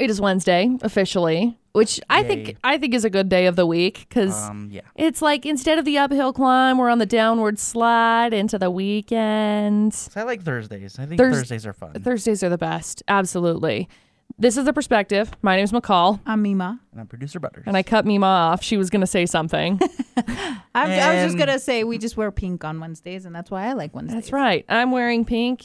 It is Wednesday officially, which I Yay. think I think is a good day of the week because Um, yeah. it's like instead of the uphill climb, we're on the downward slide into the weekend. So I like Thursdays. I think Thurs- Thursdays are fun. Thursdays are the best, absolutely. This is the perspective. My name's McCall, I'm Mima. and I'm producer Butters. and I cut Mima off. She was gonna say something. I'm, I was just And- gonna say we just wear pink on Wednesdays, and that's why I like Wednesdays. That's right. I'm wearing pink.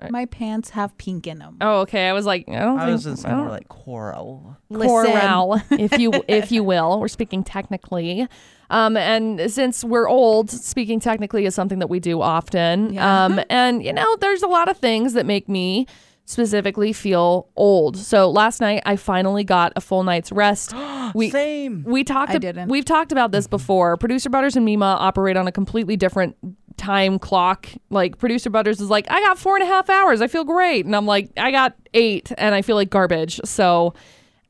I My pants have pink in them. Oh, okay. I was like, I don't I think was just I don't- more like coral. Coral, if you if you will. We're speaking technically. Um, and since we're old, speaking technically is something that we do often. Yeah. Um, and you know, there's a lot of things that make me specifically feel old. So last night I finally got a full night's rest. we Same. we talked I didn't. we've talked about this before. Producer Butters and Mima operate on a completely different time clock. Like producer Butters is like, I got four and a half hours. I feel great. And I'm like, I got eight and I feel like garbage. So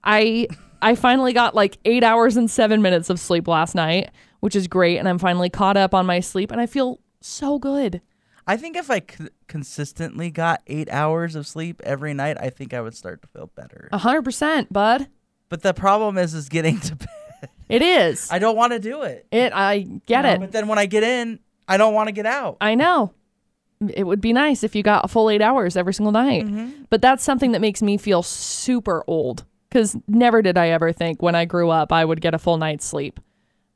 I I finally got like eight hours and seven minutes of sleep last night, which is great. And I'm finally caught up on my sleep and I feel so good. I think if I c- consistently got eight hours of sleep every night, I think I would start to feel better. A hundred percent, bud. But the problem is, is getting to bed. It is. I don't want to do it. it I get it. But then when I get in, I don't want to get out. I know. It would be nice if you got a full eight hours every single night. Mm-hmm. But that's something that makes me feel super old because never did I ever think when I grew up I would get a full night's sleep.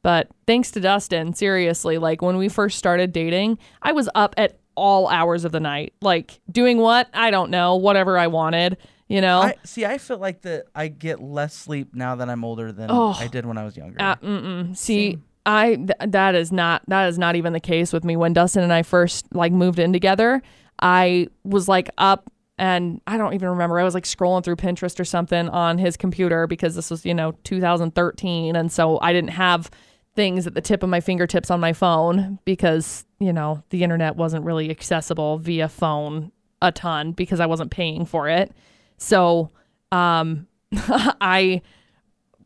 But thanks to Dustin, seriously, like when we first started dating, I was up at all hours of the night. Like doing what? I don't know, whatever I wanted, you know? I see. I feel like that I get less sleep now that I'm older than Oh. I did when I was younger. Uh, mm-mm. See, I th- that is not that is not even the case with me. When Dustin and I first like moved in together, I was like up and I don't even remember. I was like scrolling through Pinterest or something on his computer because this was you know 2013, and so I didn't have things at the tip of my fingertips on my phone because you know the internet wasn't really accessible via phone a ton because I wasn't paying for it. So um I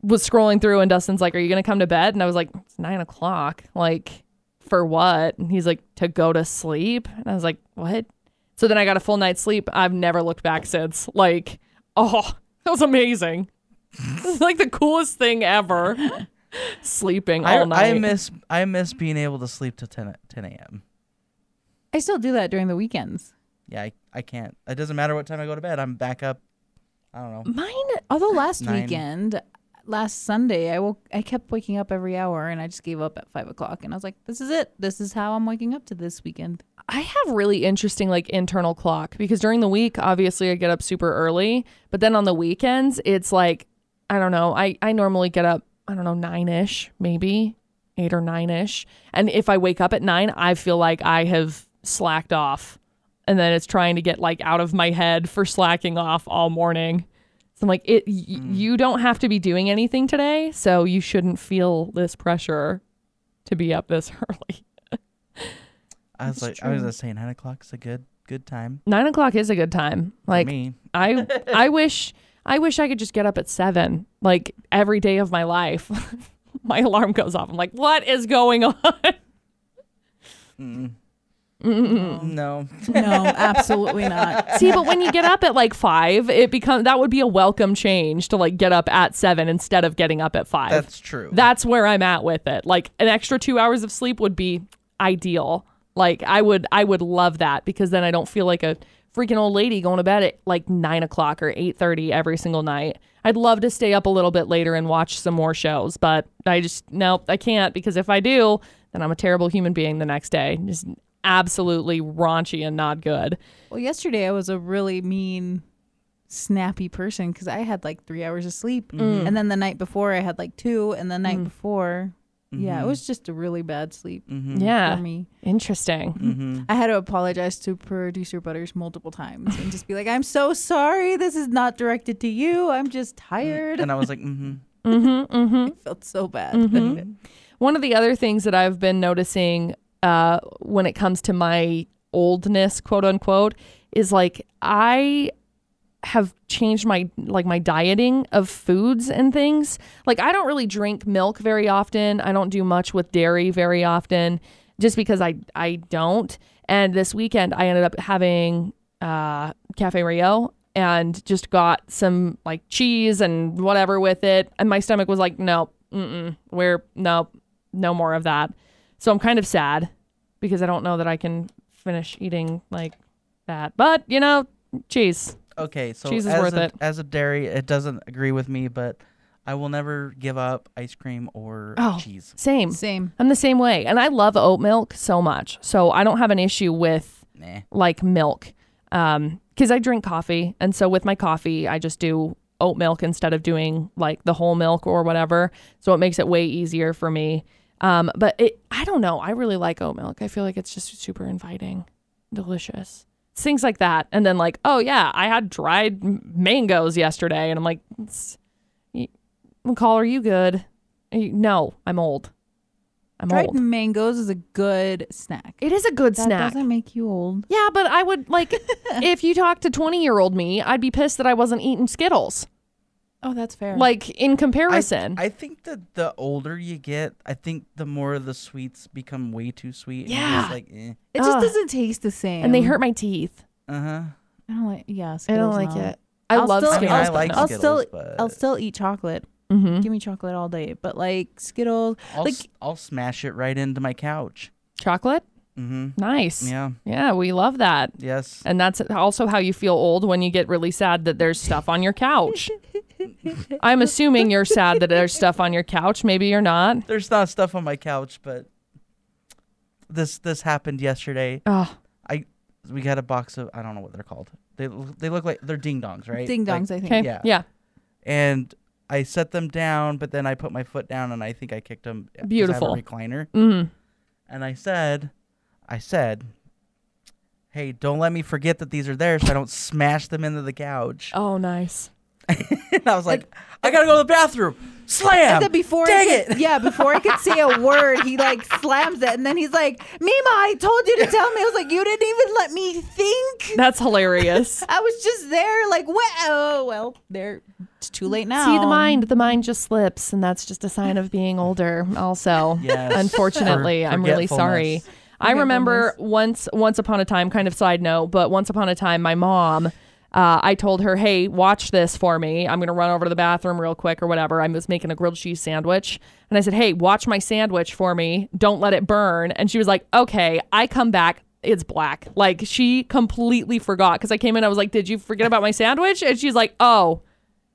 was scrolling through and Dustin's like, Are you gonna come to bed? And I was like, It's nine o'clock. Like, for what? And he's like, To go to sleep. And I was like, What? So then I got a full night's sleep. I've never looked back since. Like, oh, that was amazing. It's like the coolest thing ever. Sleeping all I, night. I miss I miss being able to sleep till 10, 10 a.m. I still do that during the weekends. Yeah, I, I can't. It doesn't matter what time I go to bed. I'm back up. I don't know. Mine Although last Nine. weekend, last Sunday, I woke, I kept waking up every hour, and I just gave up at five o'clock, and I was like, "This is it. This is how I'm waking up to this weekend." I have really interesting like internal clock because during the week, obviously I get up super early, but then on the weekends, it's like I don't know. I I normally get up I don't know nine ish, maybe eight or nine ish, and if I wake up at nine, I feel like I have slacked off, and then it's trying to get like out of my head for slacking off all morning. So I'm like, it. Y- You don't have to be doing anything today, so you shouldn't feel this pressure to be up this early. I was That's like, I was true. gonna say nine o'clock is a good good time. Nine o'clock is a good time. for Like me. I I wish I wish I could just get up at seven, like every day of my life. my alarm goes off. I'm like, what is going on? Mm. Mm-mm. No. No, absolutely not. See, but when you get up at like five, it becomes that would be a welcome change to like get up at seven instead of getting up at five. That's true. That's where I'm at with it. Like an extra two hours of sleep would be ideal. Like I would I would love that because then I don't feel like a freaking old lady going to bed at like nine o'clock or eight thirty every single night. I'd love to stay up a little bit later and watch some more shows, but I just no, I can't because if I do, then I'm a terrible human being the next day. Just absolutely raunchy and not good. Well, yesterday I was a really mean, snappy person because I had like three hours of sleep, Mm. and then the night before I had like two, and the night Mm. before, yeah, it Mhm. was just a really bad sleep Mm-hmm. Yeah. for me. Interesting. Mm-hmm. I had to apologize to producer Butters multiple times and just be like, "I'm so sorry. This is not directed to you. I'm just tired." And I was like, mm-hmm. Mm-hmm. Mm-hmm. I felt so bad. Mhm. One of the other things that I've been noticing uh, when it comes to my oldness, quote unquote, is like I have changed my like my dieting of foods and things. Like I don't really drink milk very often. I don't do much with dairy very often just because I I don't. And this weekend I ended up having uh Cafe Rio and just got some like cheese and whatever with it. And my stomach was like, nope, mm-mm, we're, nope, no more of that. So I'm kind of sad because I don't know that I can finish eating like that. But, you know, cheese. Okay, so Cheese is as worth a, it. as a dairy, it doesn't agree with me, but I will never give up ice cream or Oh. cheese. Same. Same. I'm the same way. And I love oat milk so much. So I don't have an issue with Nah. like milk um because i drink coffee and so with my coffee i just do oat milk instead of doing like the whole milk or whatever so it makes it way easier for me um but it i don't know. I really like oat milk. I feel like it's just super inviting delicious. Things like that. And then like oh yeah i had dried mangoes yesterday. And i'm like mccall are you good? Y- no i'm old. I'm Dried old. mangoes is a good snack. it is a good that snack. doesn't make you old. yeah, but I would like if you talk to 20 year old me, I'd be pissed that I wasn't eating Skittles. Oh, that's fair. Like in comparison. I think that the older you get, I think the more the sweets become way too sweet. Yeah. just like, eh. it just Ugh. doesn't taste the same. and they hurt my teeth. Uh huh. I don't like. Yeah, Skittles I don't like no. it. I I'll love still- I mean, Skittles. I like I'll Skittles, still- but I'll still eat chocolate. mm-hmm. Give me chocolate all day. But like Skittles, I'll, like- s- I'll smash it right into my couch. Chocolate? Mm-hmm. Nice. Yeah. Yeah, we love that. Yes. And that's also how you feel old when you get really sad that there's stuff on your couch. I'm assuming you're sad that there's stuff on your couch. Maybe you're not. There's not stuff on my couch, but this this happened yesterday. Oh, I We got a box of I don't know what they're called. They they look like they're ding dongs, right? ding Like- dongs. I think. okay. Yeah. yeah. and I set them down, but then I put my foot down and I think I kicked them. 'cause I have a Beautiful. recliner, Mm. and I said, I said, "Hey, don't let me forget that these are there, so I don't smash them into the couch." Oh, nice. and I was like, "I gotta go to the bathroom." Slam. And then before Dang I could, it. yeah, before I could say a word, he like slams it, and then he's like, "Mima, I told you to tell me." I was like, "You didn't even let me think." That's hilarious. I was just there, like, "Well, oh, well, there, it's too late now." See the mind, the mind just slips, and that's just a sign of being older. Also, Yes. unfortunately, For- I'm really sorry. I remember once, once upon a time, kind of side note, but once upon a time, my mom. Uh, I told her, "Hey, watch this for me. I'm gonna run over to the bathroom real quick or whatever." I was making a grilled cheese sandwich, and I said, "Hey, watch my sandwich for me. Don't let it burn." And she was like, "Okay." I come back, it's black. Like she completely forgot because I came in. I was like, "Did you forget about my sandwich?" And she's like, "Oh."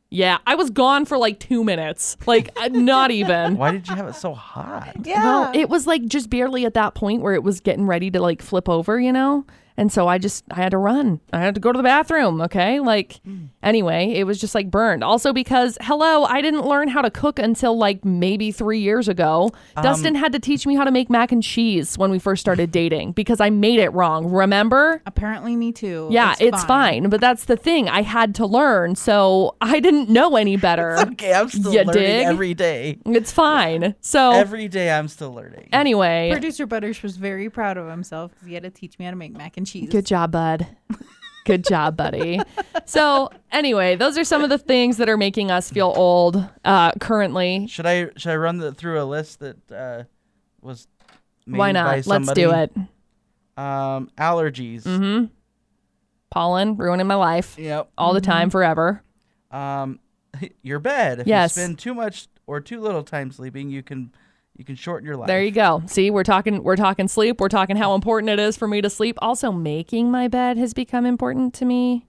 Yeah, I was gone for like two minutes. Like, uh, not even. Why did you have it so hot? Yeah, Well, it was like just barely at that point where it was getting ready to like flip over, you know? And so I just, I had to run. I had to go to the bathroom. Okay. Like, mm. anyway, it was just like burned. Also, because, hello, I didn't learn how to cook until like maybe three years ago. Um, Dustin had to teach me how to make mac and cheese when we first started dating because I made it wrong. Remember? apparently me too. Yeah, it's, fine. But that's the thing. I had to learn. So I didn't know any better. Okay, I'm still You learning dig? every day. it's fine. So, Every day I'm still learning. anyway. Producer Butters was very proud of himself because he had to teach me how to make mac and cheese. Good job, bud. Good job, buddy. So, anyway, those are some of the things that are making us feel old uh, currently. Should I should I run the, through a list that uh, was made Why by not? Let's do it. Um, allergies. Mm-hmm. Pollen ruining my life Yep. all the time, forever. Um, your bed. If Yes. you spend too much or too little time sleeping, you can you can shorten your life. There you go. See, we're talking we're talking sleep. We're talking how important it is for me to sleep. Also, making my bed has become important to me.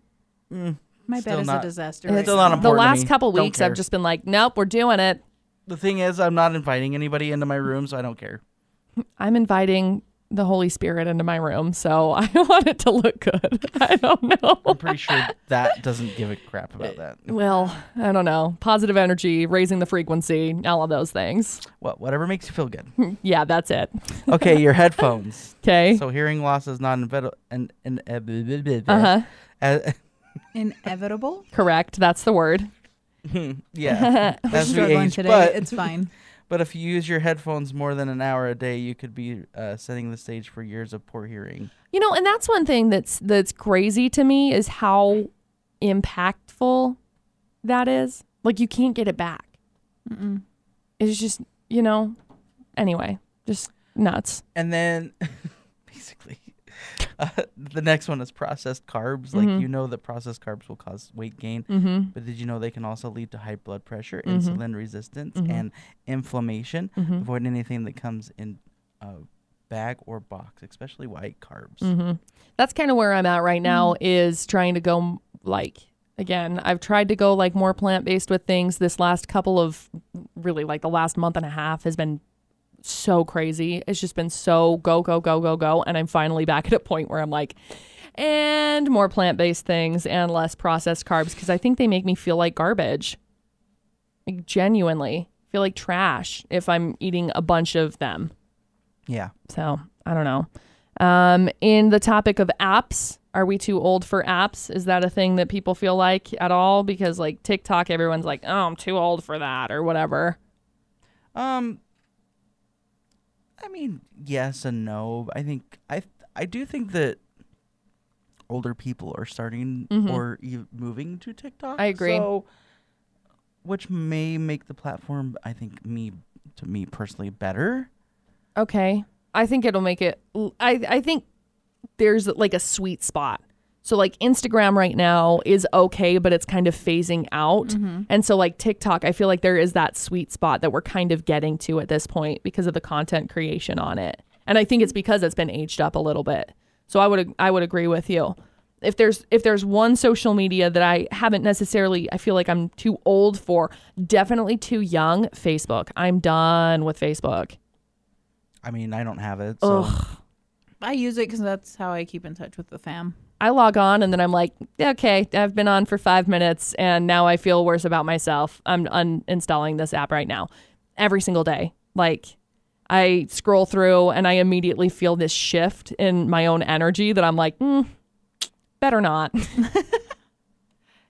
Mm, my bed is not- a disaster. It's right still now. not the important to last me. couple weeks, I've just been like, nope, we're doing it. The thing is, I'm not inviting anybody into my room, so I don't care. I'm inviting the Holy Spirit into my room, so I want it to look good. I don't know. I'm pretty sure that doesn't give a crap about that. Well, I don't know. Positive energy, raising the frequency, all of those things. What whatever makes you feel good. Yeah, that's it. Okay, your headphones. Okay. So hearing loss is not inevitable. And, and uh, Uh. Uh-huh. Uh, Inevitable. Correct. That's the word. yeah, We're as we struggling age. today. But it's fine. But if you use your headphones more than an hour a day, you could be uh, setting the stage for years of poor hearing. You know, and that's one thing that's that's crazy to me is how impactful that is. Like you can't get it back. Mm-mm. It's just, you know, anyway, just nuts. And then, basically, Uh, the next one is processed carbs. Like you know that processed carbs will cause weight gain, Mm-hmm. but did you know they can also lead to high blood pressure, Mhm. insulin resistance, Mhm. and inflammation? Mm-hmm. Avoid anything that comes in a bag or box, especially white carbs. Mm-hmm. That's kind of where I'm at right now. Is trying to go like again. I've tried to go like more plant based with things. This last couple of really like the last month and a half has been so crazy. It's just been so go go go go go, and I'm finally back at a point where I'm like. And more plant based things and less processed carbs because I think they make me feel like garbage. Like, genuinely feel like trash if I'm eating a bunch of them. Yeah. So I don't know. Um, in the topic of apps, are we too old for apps? Is that a thing that people feel like at all? Because like TikTok, everyone's like, oh, I'm too old for that or whatever. Um. I mean, yes and no. I think I I do think that older people are starting Mhm. or e- moving to TikTok. I agree. So, which may make the platform, I think, me to me personally better. Okay. I think it'll make it. I I think there's like a sweet spot. So like Instagram right now is okay, but it's kind of phasing out. Mm-hmm. And so like TikTok, I feel like there is that sweet spot that we're kind of getting to at this point because of the content creation on it. And I think it's because it's been aged up a little bit. So I would I would agree with you. If there's if there's one social media that I haven't necessarily I feel like I'm too old for, definitely too young, Facebook. I'm done with Facebook. I mean, I don't have it. So. Ugh. I use it because that's how I keep in touch with the fam. I log on and then I'm like, okay, I've been on for five minutes and now I feel worse about myself. I'm uninstalling this app right now every single day. Like, I scroll through and I immediately feel this shift in my own energy that I'm like, mm, better not.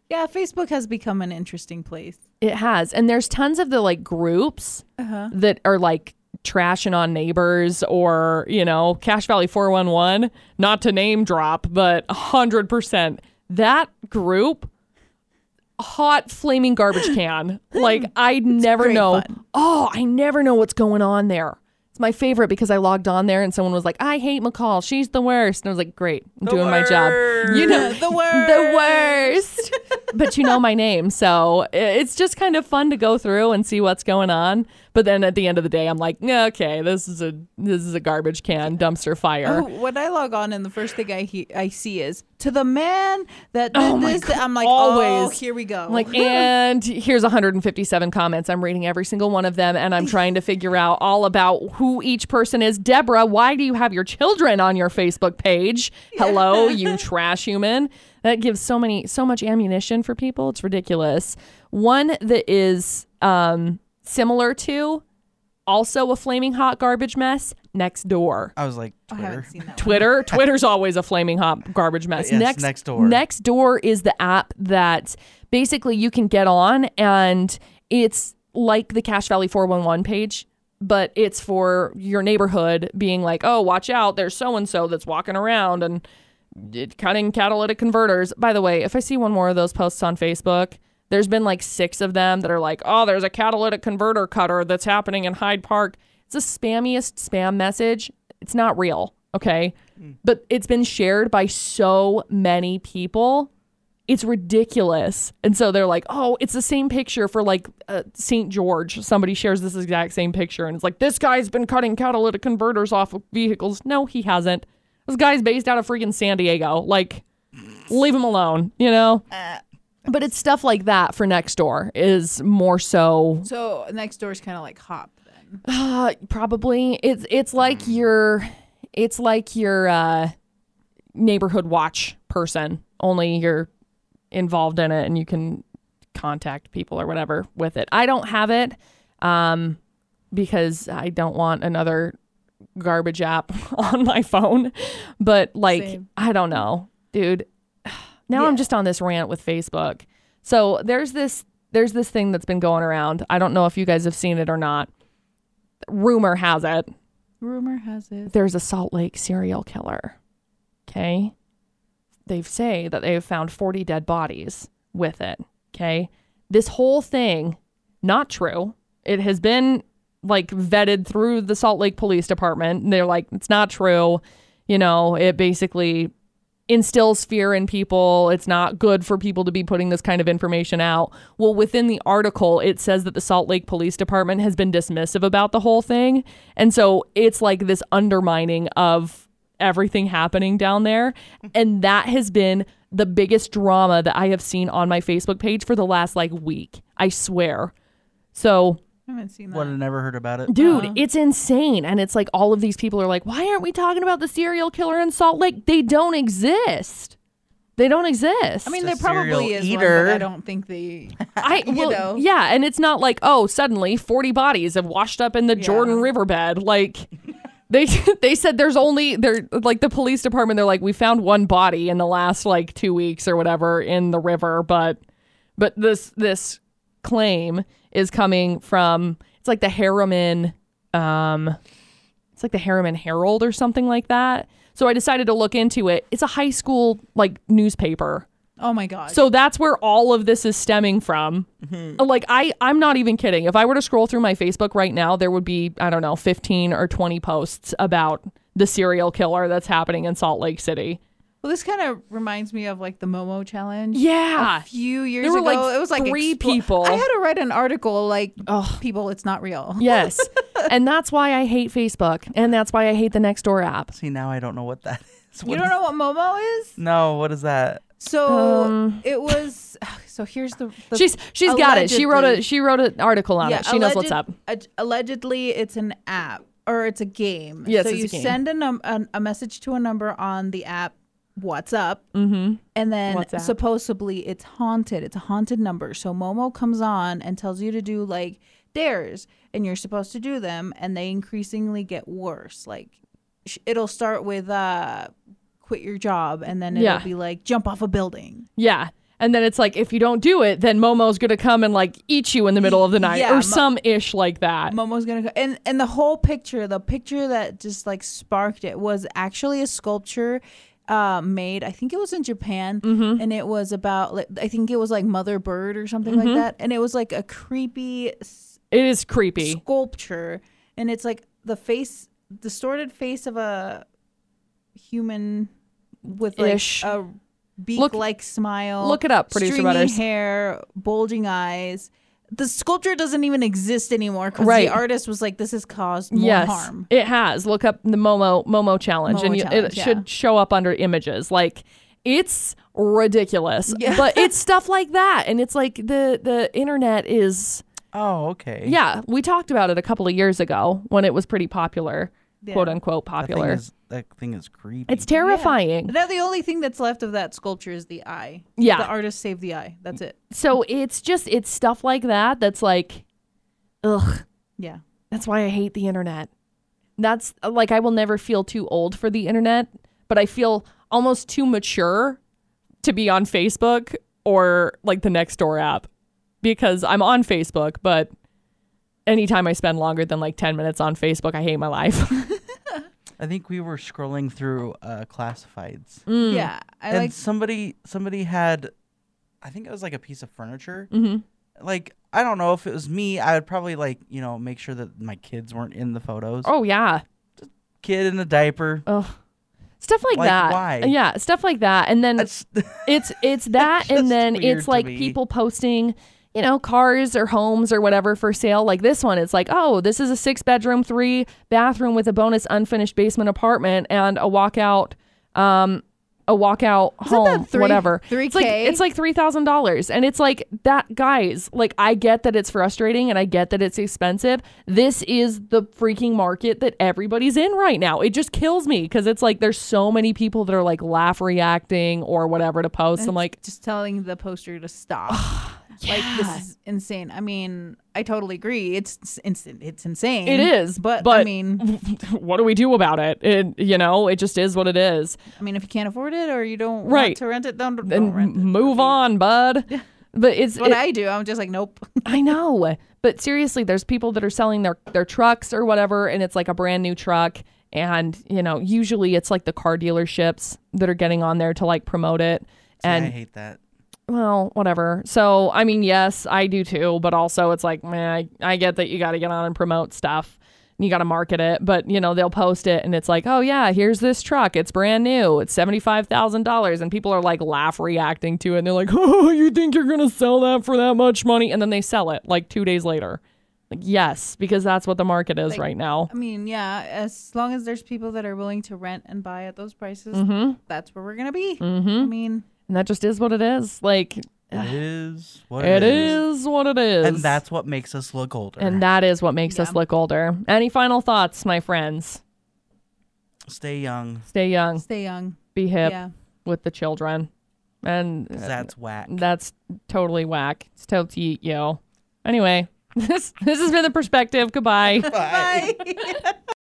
Yeah, Facebook has become an interesting place. It has. And there's tons of the like groups Uh-huh. that are like trashing on neighbors or, you know, Cache Valley 411, not to name drop, but 100%. That group, hot flaming garbage can. like, I never know. fun. Oh, I never know what's going on there. It's my favorite because I logged on there and someone was like, I hate McCall. She's the worst. And I was like, great, I'm The doing my job. You know, The worst. the worst. but you know my name, so it's just kind of fun to go through and see what's going on. But then at the end of the day, I'm like, okay, this is a this is a garbage can dumpster fire. Oh, when I log on and the first thing I he- I see is to the man that did Oh this. God, I'm like, always. oh, here we go. I'm like, and here's 157 comments. I'm reading every single one of them, and I'm trying to figure out all about who each person is. Deborah, why do you have your children on your Facebook page? Hello, you trash human. That gives so many, so much ammunition for people. It's ridiculous. One that is um, similar to, also a flaming hot garbage mess. Nextdoor. I was like, oh, I Twitter. haven't seen that. one. Twitter. Twitter's always a flaming hot garbage uh, mess. Yes, next, Nextdoor. Next door is the app that basically you can get on, and it's like the Cache Valley 411 page, but it's for your neighborhood being like, oh, watch out, there's so and so that's walking around and cutting catalytic converters. By the way, if I see one more of those posts on Facebook, there's been like six of them that are like, oh, there's a catalytic converter cutter that's happening in Hyde Park. It's the spammiest spam message. It's not real, okay? But it's been shared by so many people. It's ridiculous. And so they're like, oh, it's the same picture for like uh, St. George. Somebody shares this exact same picture. And it's like, this guy's been cutting catalytic converters off of vehicles. No, he hasn't. This guy's based out of freaking San Diego. Like, leave him alone, you know? But it's stuff like that for Nextdoor is more so So Nextdoor is kind of like Hop then. uh, probably it's it's like your it's like your uh, neighborhood watch person. Only you're involved in it and you can contact people or whatever with it. I don't have it um, because I don't want another garbage app on my phone. But like Same. I don't know, dude. Now I'm just on this rant with Facebook. So there's this there's this thing that's been going around. I don't know if you guys have seen it or not. Rumor has it Rumor has it. there's a Salt Lake serial killer. Okay. They say that they have found 40 dead bodies with it. Okay. This whole thing, not true. It has been like vetted through the Salt Lake Police Department. And they're like, it's not true. You know, it basically instills fear in people. It's not good for people to be putting this kind of information out. Well, within the article, it says that the Salt Lake Police Department has been dismissive about the whole thing. And so it's like this undermining of everything happening down there. And that has been the biggest drama that I have seen on my Facebook page for the last like week. I swear. So I haven't seen that. Would have never heard about it. Dude, Uh-huh. it's insane. And it's like all of these people are like, why aren't we talking about the serial killer in Salt Lake? They don't exist. They don't exist. I mean, there probably serial is one, but I don't think they. I you well, know. yeah, and it's not like oh, suddenly forty bodies have washed up in the Yeah. Jordan riverbed. Like they they said there's only they're like the police department. They're like we found one body in the last like two weeks or whatever in the river, but but this this claim is coming from it's like the Herriman um it's like the Herriman Herald or something like that. So I decided to look into it. It's a high school like newspaper. Oh my god. So that's where all of this is stemming from. Like I I'm not even kidding. If I were to scroll through my Facebook right now, there would be I don't know, 15 or 20 posts about the serial killer that's happening in Salt Lake City. Well, this kind of reminds me of like the Momo challenge. Yeah. A few years There were, ago, like, it was like three explo- people. I had to write an article like, Ugh. people, it's not real. Yes. and that's why I hate Facebook and that's why I hate the Nextdoor app. See, now I don't know what that is. You don't is- know what Momo is? No, what is that? So Um, it was. So here's the. the She's she's got it. She wrote a she wrote an article on it. She knows what's up. a- allegedly, it's an app or it's a game. Yes, so it's a you game. send a, num- a a message to a number on the app. What's up? Mm-hmm. And then supposedly it's haunted. It's a haunted number. So Momo comes on and tells you to do like dares, and you're supposed to do them, and they increasingly get worse. Like sh- it'll start with uh, quit your job, and then it'll Yeah. be like jump off a building. Yeah. And then it's like if you don't do it, then Momo's gonna come and like eat you in the middle of the night Yeah, or Mo- some ish like that. Momo's gonna go, and and the whole picture, the picture that just like sparked it was actually a sculpture. Uh, made I think it was in Japan, Mm-hmm. and it was about like I think it was like Mother Bird or something Mm-hmm. like that, and it was like a creepy s- It is creepy. sculpture, and it's like the face, distorted face of a human with like Ish. a beak Look- like smile. look it up, producer stringy hair, bulging eyes. The sculpture doesn't even exist anymore because Right. the artist was like, "This has caused more yes, harm." it has. Look up the Momo Momo challenge, Momo and you, challenge, it yeah. should show up under images. Like it's ridiculous, Yeah. but it's stuff like that, and it's like the the internet is. Oh, okay. Yeah, we talked about it a couple of years ago when it was pretty popular, Yeah. quote unquote That thing popular. is that thing is creepy. It's terrifying. Now the only thing that's left of that sculpture is the eye. Yeah. the artist saved the eye. That's it. So it's just it's stuff like that that's like, ugh. Yeah. That's why I hate the internet. That's like I will never feel too old for the internet, but I feel almost too mature to be on Facebook or like the Nextdoor app because I'm on Facebook, but anytime I spend longer than like 10 minutes on Facebook, I hate my life. I think we were scrolling through uh, classifieds, Mm. Yeah, I and like. somebody somebody had, I think it was like a piece of furniture. Mhm. Like I don't know if it was me. I would probably like you know make sure that my kids weren't in the photos. Oh yeah. Kid in a diaper. Oh Stuff like, Like, that. why? Yeah, stuff like that. And then it's it's that and then it's like me. people posting you know cars or homes or whatever for sale. Like this one it's like oh this is a six bedroom three bathroom with a bonus unfinished basement apartment and a walkout um a walkout Isn't that home three- whatever. It's like 3K? it's like three thousand dollars. And it's like that guys like i get that it's frustrating and i get that it's expensive. This is the freaking market that everybody's in right now. It just kills me because it's like there's so many people that are like laugh reacting or whatever to post. I'm like just telling the poster to stop. Like this is insane. I mean, I totally agree. It's it's instant. It's insane. It is, but, but I mean, what do we do about it? It you know, it just is what it is. I mean, if you can't afford it or you don't Right. want to rent it, don't, don't rent it. move on, bud. But it's What it- I do, I'm just like, nope. I know. But seriously, there's people that are selling their their trucks or whatever and it's like a brand new truck and you know, usually it's like the car dealerships that are getting on there to like promote it. See, And I hate that. Well, whatever. So, I mean, yes, I do too, but also it's like, man, I, I get that you got to get on and promote stuff. and you got to market it. But you know they'll post it, and it's like, oh yeah, here's this truck. It's brand new. It's seventy five thousand dollars, and people are like laugh reacting to it, and they're like, oh, you think you're gonna sell that for that much money? And then they sell it like two days later. Like yes, because that's what the market is Like, right now. I mean, yeah, as long as there's people that are willing to rent and buy at those prices, Mm-hmm. that's where we're gonna be. I Mm-hmm. mean, And that just is what it is. Like It is what it is what it is. And that's what makes us look older. and that is what makes us look older. Any final thoughts, my friends? Stay young. Stay young, stay young. be hip Yeah. with the children, and 'cause uh, That's whack. that's totally whack. It's totes yo. Anyway, this this has been the perspective. Goodbye. Bye. Bye.